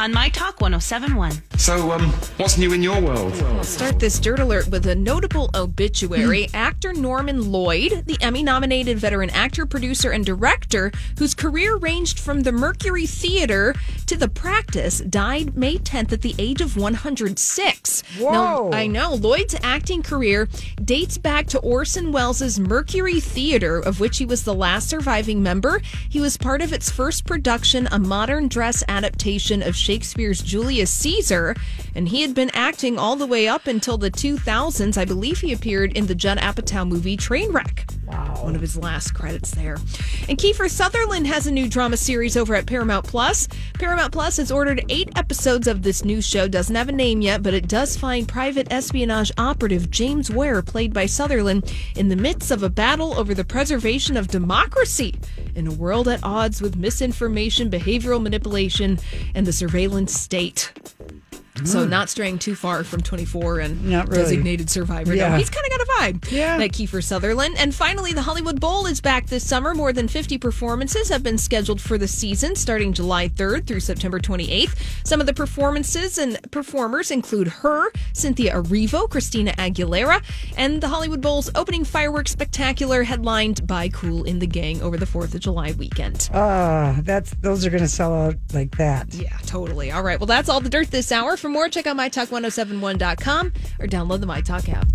on My Talk 1071. So, um, what's new in your world? We'll start this dirt alert with a notable obituary. Actor Norman Lloyd, the Emmy nominated veteran actor, producer, and director, whose career ranged from the Mercury Theater to the practice, died May 10th at the age of 106. Now, I know. Lloyd's acting career dates back to Orson Welles' Mercury Theater, of which he was the last surviving member. He was part of its first production, a modern dress adaptation of Shakespeare's Julius Caesar, and he had been acting all the way up until the 2000s. I believe he appeared in the Judd Apatow movie Trainwreck. One of his last credits there. And Kiefer Sutherland has a new drama series over at Paramount Plus. Paramount Plus has ordered eight episodes of this new show. Doesn't have a name yet, but it does find private espionage operative James Ware, played by Sutherland, in the midst of a battle over the preservation of democracy in a world at odds with misinformation, behavioral manipulation, and the surveillance state. So not straying too far from 24 and really. designated survivor. No, he's kind of got a vibe. Yeah. That Kiefer Sutherland. And finally, the Hollywood Bowl is back this summer. More than 50 performances have been scheduled for the season starting July 3rd through September 28th. Some of the performances and performers include her, Cynthia Erivo, Christina Aguilera, and the Hollywood Bowl's opening fireworks spectacular headlined by Kool & the Gang over the 4th of July weekend. Ah, that's those are going to sell out like that. Yeah, totally. All right. Well, that's all the dirt this hour. For more, check out mytalk1071.com or download the MyTalk app.